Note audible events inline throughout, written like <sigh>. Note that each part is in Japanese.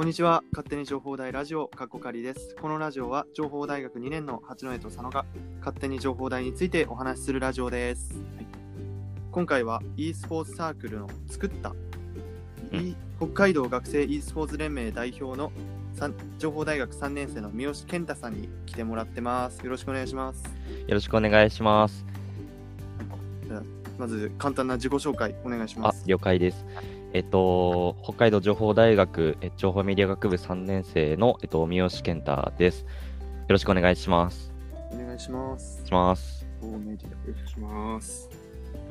こんにちは。勝手に情報大ラジオ、かっこかりです。このラジオは、情報大学2年の八戸と佐野が、勝手に情報大についてお話しするラジオです。はい今回は、e スポーツサークルの作った、うん e 北海道学生 e スポーツ連盟代表の情報大学3年生の三好健太さんに来てもらってます。よろしくお願いします。よろしくお願いします。まず、簡単な自己紹介お願いしまあす。、了解です。えっと、北海道情報大学え情報メディア学部3年生の、えっと、三好健太です。よろしくお願いします。お願いします。します。おメディアお願いします。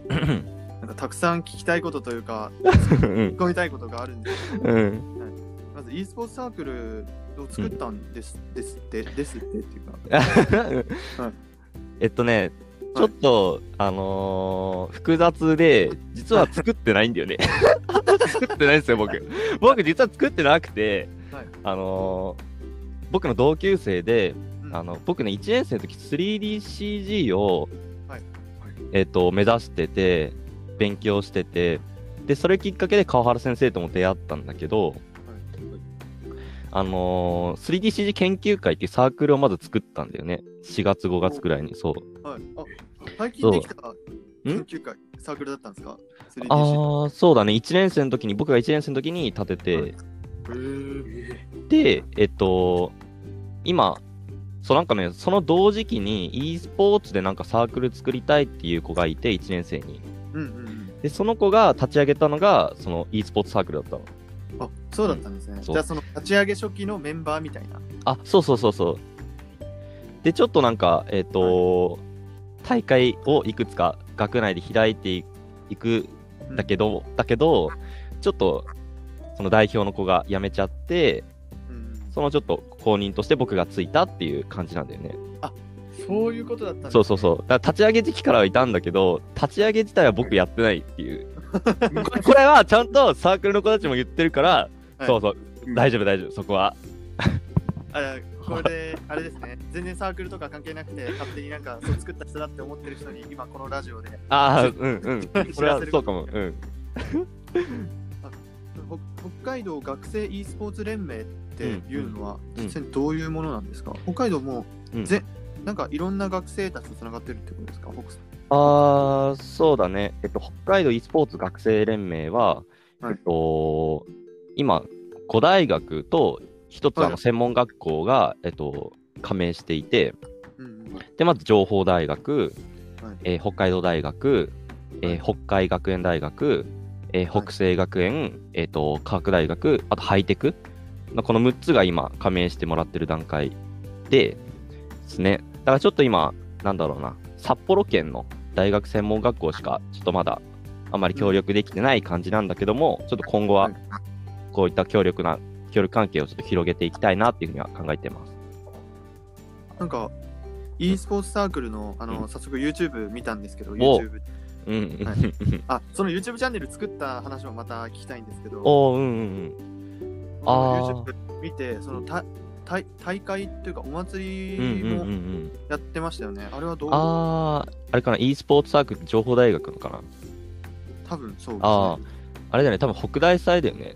う <clears throat> んなんかたくさん聞きたいことというか、突っ込みたいことがあるんですけど、うん。まず e スポーツサークルを作ったんです,、ですって、ですってっていうか、<laughs> はいえっとね、ちょっと、あのー複雑で、実は作ってないんだよね。<laughs> 作ってないんですよ、僕。僕、実は作ってなくて、はいあのー僕の同級生で、うんあの僕ね、1年生の時 3DCG を、はいえっと目指してて、勉強してて、で、それきっかけで川原先生とも出会ったんだけど、あのー 3DCG 研究会っていうサークルをまず作ったんだよね。4月、5月くらいに、そう。はい、あ最近できた研ん？究会、サークルだったんですか？3DC ああ、そうだね。1年生の時に、僕が1年生の時に立てて、はいで、えっと、今、そうなんかね、その同時期に e スポーツでなんかサークル作りたいっていう子がいて、1年生に。うんうんで、その子が立ち上げたのが、その e スポーツサークルだったの。うん。あそうだったんですね。そうじゃあ、その立ち上げ初期のメンバーみたいな。あ、そうそうそうそう。で、ちょっとなんか、えっ、と、大会をいくつか学内で開いていくんだけど、だけど、ちょっと、その代表の子が辞めちゃって、うんうん、そのちょっと公認として僕がついたっていう感じなんだよね。そういうことだったね、そうそうそう。立ち上げ時期からはいたんだけど、立ち上げ自体は僕やってないっていう。<laughs> これはちゃんとサークルの子たちも言ってるから、はいそうそう、大丈夫大丈夫、そこは。<laughs> あこれで、あれですね、全然サークルとか関係なくて、勝手になんかそう作った人だって思ってる人に、今このラジオで、ああ、<laughs> うんうん。知それはそうかも。うん。ほ北海道学生 e スポーツ連盟っていうのは、うん実際にどういうものなんですか、北海道も、うんぜなんかいろんな学生たちとつながってるってことですか？北ああ、そうだね。えっと、北海道 e スポーツ学生連盟は、はい。えっと、今、5大学と一つあはい。の専門学校が、えっと、加盟していて、うんうん。で、まず情報大学、はい。えー北海道大学、えーはい。北海学園大学、えーはい。北西学園、えーと、科学大学、あとハイテク。のこの6つが今加盟してもらってる段階でですね。だからちょっと今、なんだろうな、札幌県の大学専門学校しかちょっとまだあまり協力できてない感じなんだけども、ちょっと今後ははいこういった強力な、協力関係をちょっと広げていきたいなっていうふうには考えてます。なんか e スポーツサークルのあの、うん。早速 YouTube 見たんですけど、お。YouTube うん。はあその YouTube チャンネル作った話もまた聞きたいんですけど、おーうんうんうん。あのあー。YouTube 見て、そのた大大会っていうか、お祭うんりも。やってましたよね。あれはどうあー、あれかな、e スポーツサークル情報大学のかな？多分そうです、ね。ああれだよね、多分北大祭だよね。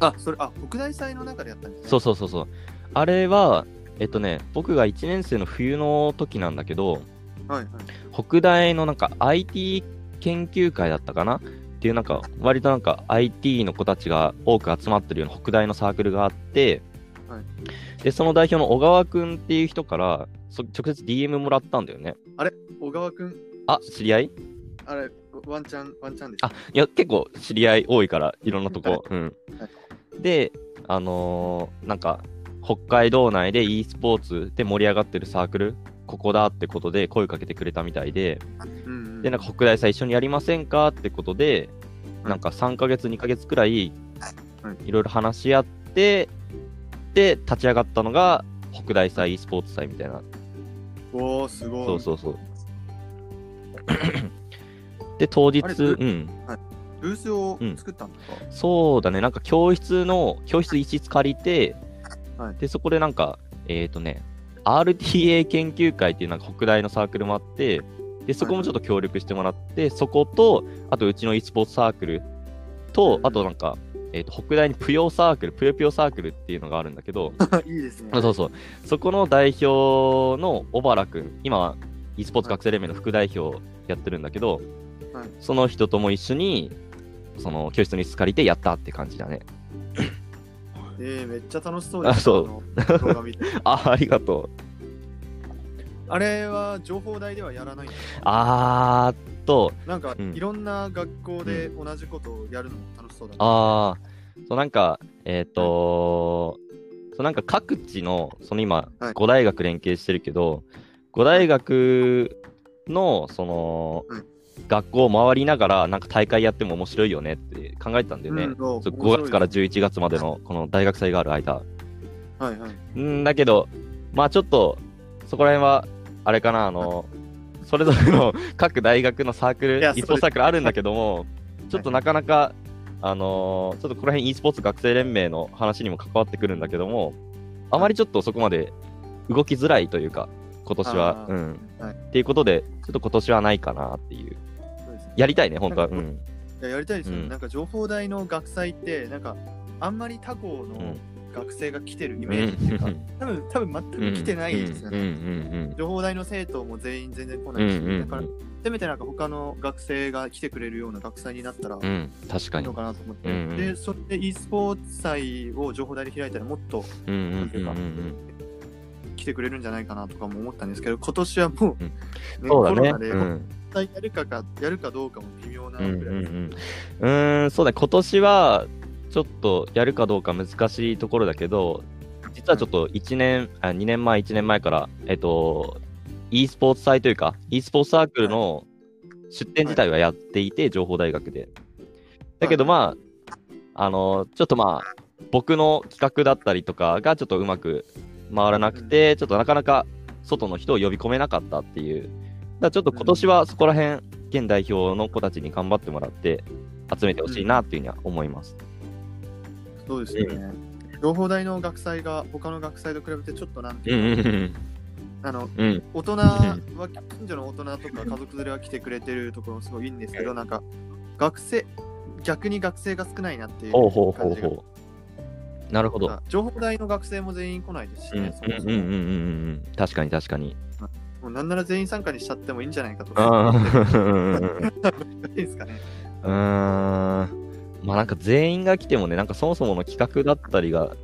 あ、それ、あ、北大祭の中でやったんですね。そうそうそうそう。あれは、えっとね、僕が1年生の冬の時なんだけど、はいはい。北大のなんか IT 研究会だったかな？っていうなんか、割となんか IT の子たちが多く集まってるような北大のサークルがあって、はい。で、その代表の小川くんっていう人から、そ直接 DM もらったんだよね。小川くん、あ、知り合い？あれ、ワンチャン、ワンチャンです、あ、いや、結構知り合い多いから、いろんなとはいこ。うん。は。で、あのーなんか、北海道内で e スポーツで盛り上がってるサークル、ここだってことで声かけてくれたみたいで、うんうん、で、なんか北大祭一緒にやりませんか？ってことで、はい。なんか3ヶ月、2ヶ月くらい、いろいろ話し合って、で、立ち上がったのが、北大祭 e スポーツ祭みたいな。おー、すごい。そうそうそう。<clears throat> で、当日、うん。ブースをうん作ったんですか、そうだね、なんか教室の、教室一室借りて、はいで、そこでなんか、えっ、とね、RTA 研究会っていうなんか北大のサークルもあって、で、そこもちょっと協力してもらって、そこと、あとうちの e スポーツサークルと、うんあとなんか、えっ、と、北大にぷよサークル、ぷよぷよサークルっていうのがあるんだけど、<laughs> いいですね。そうそう。そこの代表の小原くん、今は e スポーツ学生連盟の副代表やってるんだけど、はいその人とも一緒に、その教室に借りてやったって感じだね。えー、めっちゃ楽しそうです。あそうあの動画見て。<laughs> あ、ありがとう。あれは情報大ではやらないあーっと、なんか、うんいろんな学校で同じことをやるのも楽しそうだな。あー、そうなんか、えっ、とそうなんか各地の、その今、はい5大学連携してるけど、5大学の、その、はい学校を回りながら、なんか大会やっても面白いよねって考えてたんだよね。うんそうそう5面白い月から11月までのこの大学祭がある間。はいはい。んだけど、まあちょっと、そこら辺は、あれかな、あの、それぞれの各大学のサークル、e スポーツサークルあるんだけども、ちょっとなかなか、あのーちょっとこの辺 e スポーツ学生連盟の話にも関わってくるんだけども、あまりちょっとそこまで動きづらいというか、今年は。うん。はい。っていうことで、ちょっと今年はないかなっていう。そうですね。やりたいね、本当は。うなんやりたいですよね、うん。なんか情報大の学祭って、なんかあんまり他校のうん学生が来てるイうんメージっていうか、多分多分全く来てないですよね。情報大の生徒も全員全然来なんいし、だからせめてなんか他の学生が来てくれるような学祭になったら確かに。いの。かなと思って、うんうん。で、それで e スポーツ祭を情報大で開いたらもっとうんうんうんうん。うん。来てくれるんじゃないかなとかも思ったんですけど、今年はもう、うん。ねそうだね。コロナでうん。やるかかやるかどうかも微妙なうんぐらい。うん。うん、そうだ。ね、今年はちょっとやるかどうか難しいところだけど、実はちょっと1年、あ2年前、1年前から、えっと、e スポーツ祭というか、e スポーツサークルの出展自体はやっていて、情報大学で。だけど、まあ、あの、ちょっとまあ、僕の企画だったりとかがちょっとうまく回らなくて、ちょっとなかなか外の人を呼び込めなかったっていう。だちょっと今年はそこら辺、現代表の子たちに頑張ってもらって、集めてほしいなっていうふうには思います。そうですよね。情報大の学祭が他の学祭と比べてちょっとなんてうんいうか、うんうんあのうん。大人は近所の大人とか家族連れは来てくれてるところもすごいいいんですけど、なんか学生逆に学生が少ないなっていう感じが。なるほど。情報大の学生も全員来ないですしね。確かに確かに。もうなんなら全員参加にしちゃってもいいんじゃないかとあか。ー <laughs> いいですかね。うーん。まあなんか全員が来てもね、なんかそもそもの企画だったりが、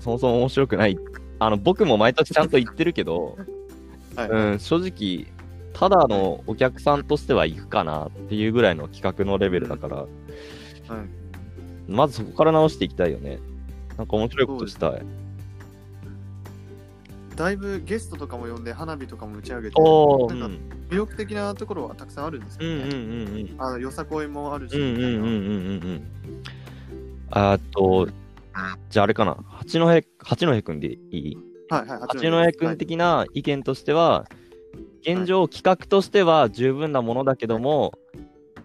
そもそも面白くない。あの、僕も毎年ちゃんと言ってるけど、<laughs> はい。うん、正直、ただのお客さんとしては行くかなっていうぐらいの企画のレベルだから、はいまずそこから直していきたいよね。なんか面白いことしたい。だいぶゲストとかも呼んで花火とかも打ち上げて、なんんか魅力的なところはたくさんあるんですようんうんね。うんうん。あのよさこいもあるし、うんうんうんうんみうんうん。あと、じゃああれかな、八戸、八戸くんでいい？はいはい。八戸くん的な意見としては、現状、企画としては十分なものだけども、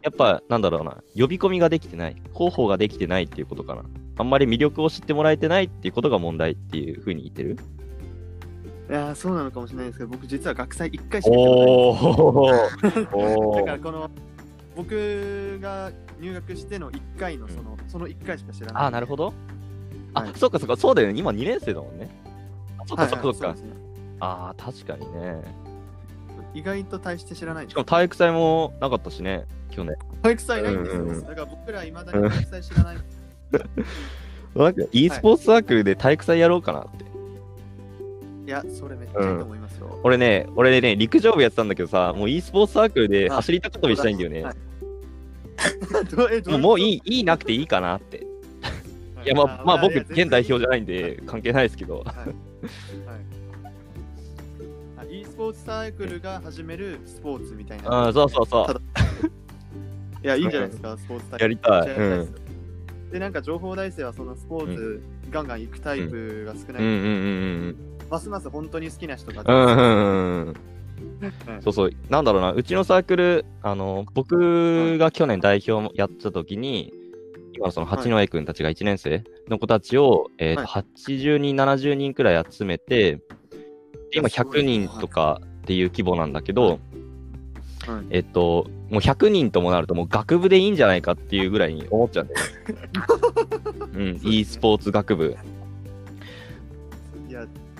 やっぱ、なんだろうな、呼び込みができてない、広報ができてないっていうことかな。あんまり魅力を知ってもらえてないっていうことが問題っていうふうに言ってる？いやーそうなのかもしれないですけど、僕実は学祭1回しか行っないおだからこの僕が入学しての1回のその、その1回しか知らない。あ、なるほど。あ、はいそっかそっか、そうだよね。今2年生だもんね。あそっはいかそっかそっか。ああ、確かにね。意外と大して知らないしかも体育祭もなかったしね、去年。体育祭ないんですよ。うんうんだから僕らいまだに体育祭知らない。<laughs> なんか e スポーツサークルで体育祭やろうかなって。いや、それめっちゃいいと思いますよ。俺ね、俺ね、陸上部やってたんだけどさ、もう e スポーツサークルで走り高跳びしたいんだよね。はい。<laughs> もういいい、いいなくていいかなって。い。や、まあ、まあ僕、現代表じゃゃないんで、関係ないですけど。はい。はい。あ e スポーツサークルが始めるスポーツみたいな。ああ、そうそうそう。<laughs> いや、いいんじゃないですか、スポーツ大会やりたい。でなんか情報大生はそのスポーツ、ガンガン行くタイプが少ない、うんうんうんますます本当に好きな人が、そうそう、なんだろうな、うちのサークル、あの、僕が去年代表もやった時に、今のその八戸君たちが1年生の子たちを、えーとは80人、70人くらい集めて、で今100すごい人とかっていう規模なんだけど、はい。えっと、もう100人ともなると、もう学部でいいんじゃないかっていうぐらいに思っちゃうんだよね。<laughs> うん、e スポーツ学部。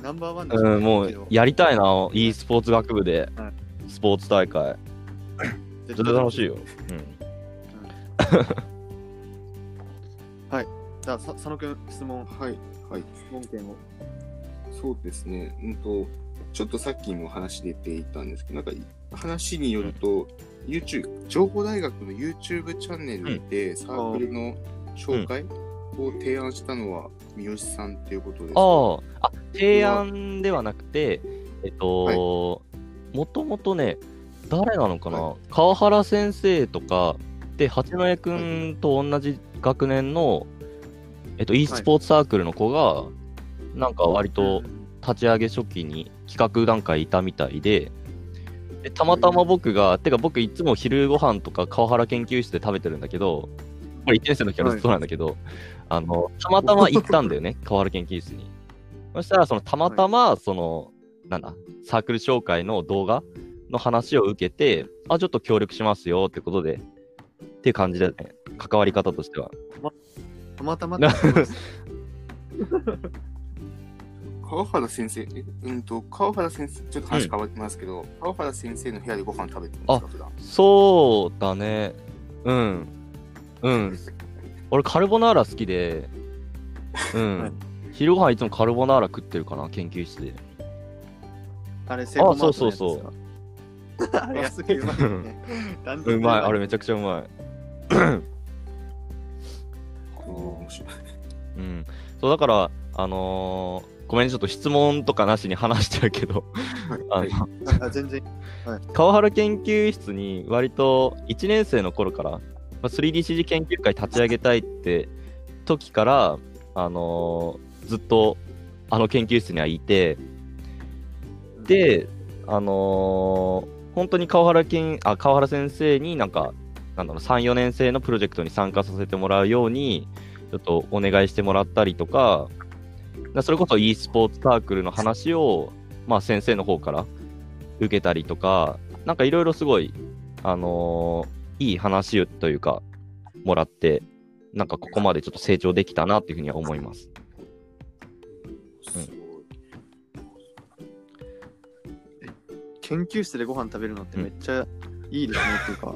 ナンバーワンでしょ。うん、もうやりたいな、e スポーツ学部で。は、スポーツ大会。絶対楽しい。よ。じゃあ、さ佐野くん、質問、はい、はい。質問権を。そうですね。うんと、ちょっとさっきも話出ていたんですけど、なんか話によると、YouTube、情報大学の YouTube チャンネルでサークルの紹介を提案したのは三好さんっていうことですあ、あ、提案ではなくて、えっと、もともとね、誰なのかな、は川原先生とか、で、八戸くんと同じ学年の、えっと、e スポーツサークルの子が、なんか割と立ち上げ初期に企画段階いたみたいで、でたまたま僕が、てか僕いつも昼ご飯とか川原研究室で食べてるんだけど、これ1年生の時からずっとなんだけど、あの、たまたま行ったんだよね、<laughs> 川原研究室に。そしたら、そのたまたま、その、なんだ、サークル紹介の動画の話を受けて、あ、ちょっと協力しますよってことで、っていう感じだよね、関わり方としては。たまたまってことです <laughs> 川原先生、えうんと、川原先生、ちょっと話変わりますけど、川原先生の部屋でご飯食べてるんですか、普段？そうだね。うん。うん。<laughs> 俺、カルボナーラ好きで、うん。はい昼ご飯いつもカルボナーラ食ってるかな、研究室で。あれ、セイコーマートのやつそうそうそうですか。あれ、<laughs> 安くうまいよね。断トツでうまい、あれめちゃくちゃうまい。あー面白い。うん。そう、だから、あのーごめんね、ちょっと質問とかなしに話しちゃうけど、あはいの、あ全然。川原研究室に割と1年生の頃から、まあ 3DCG 研究会立ち上げたいって時から、あのーずっとあの研究室にはいて、で、あのー本当に川原研あ川原先生になんか、なんだろう、3、4年生のプロジェクトに参加させてもらうように、ちょっとお願いしてもらったりとか、それこそ e スポーツサークルの話を、まあ、先生の方から受けたりとか、なんかいろいろすごい、あのーいい話というか、もらって、なんかここまでちょっと成長できたなっていうふうには思います。すごい。研究室でご飯食べるのってめっちゃいいですねっていうか、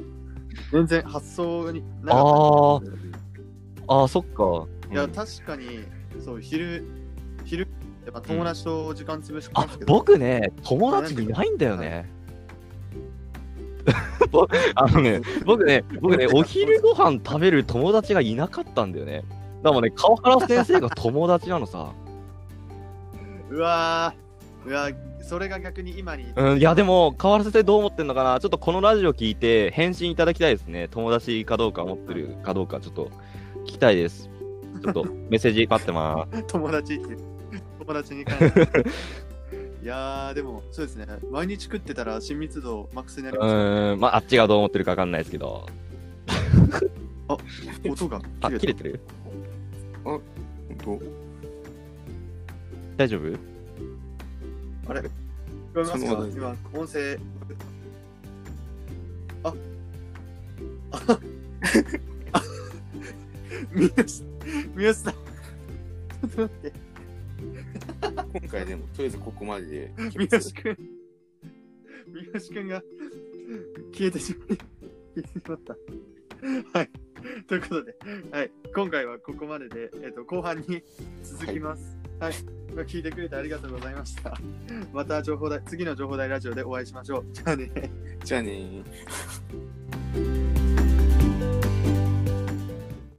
全然発想になかったんですよああ、そっか。いや、うん確かに、そう、昼、昼、やっぱ友達と時間潰しまあすけど、僕ね、友達いないんだよね。<laughs> ぼあのね、僕ね、僕ね、お昼ご飯食べる友達がいなかったんだよね。だからもうね、川原先生が友達なのさ。うわー、うわーそれが逆に今に、うん、いや、でも、川原先生どう思ってんのかなちょっとこのラジオ聞いて、返信いただきたいですね。友達かどうか思ってるかどうか、ちょっと聞きたいです。ちょっとメッセージ待ってま <laughs> 友達って、友達に関して。<laughs> いやー、でも、そうですね、毎日食ってたら親密度マックスになす。うりますよーん、まあ、あっちがどう思ってるかわかんないですけど。音があ、切れててる？本当大丈夫？あれ？聞こえますか？今、音声。あ。あ。あ三好、三好さん。ちょっと待って、今回でも、とりあえずここまでで。三好くん。三好くんが消えてしまい、消えてしまった。はい。ということで、はい。今回はここまでで、えっ、と、後半に続きます。はい。はい聞いてくれてありがとうございました。<laughs> また情報大、次の情報大ラジオでお会いしましょう。じゃあね。じゃあね。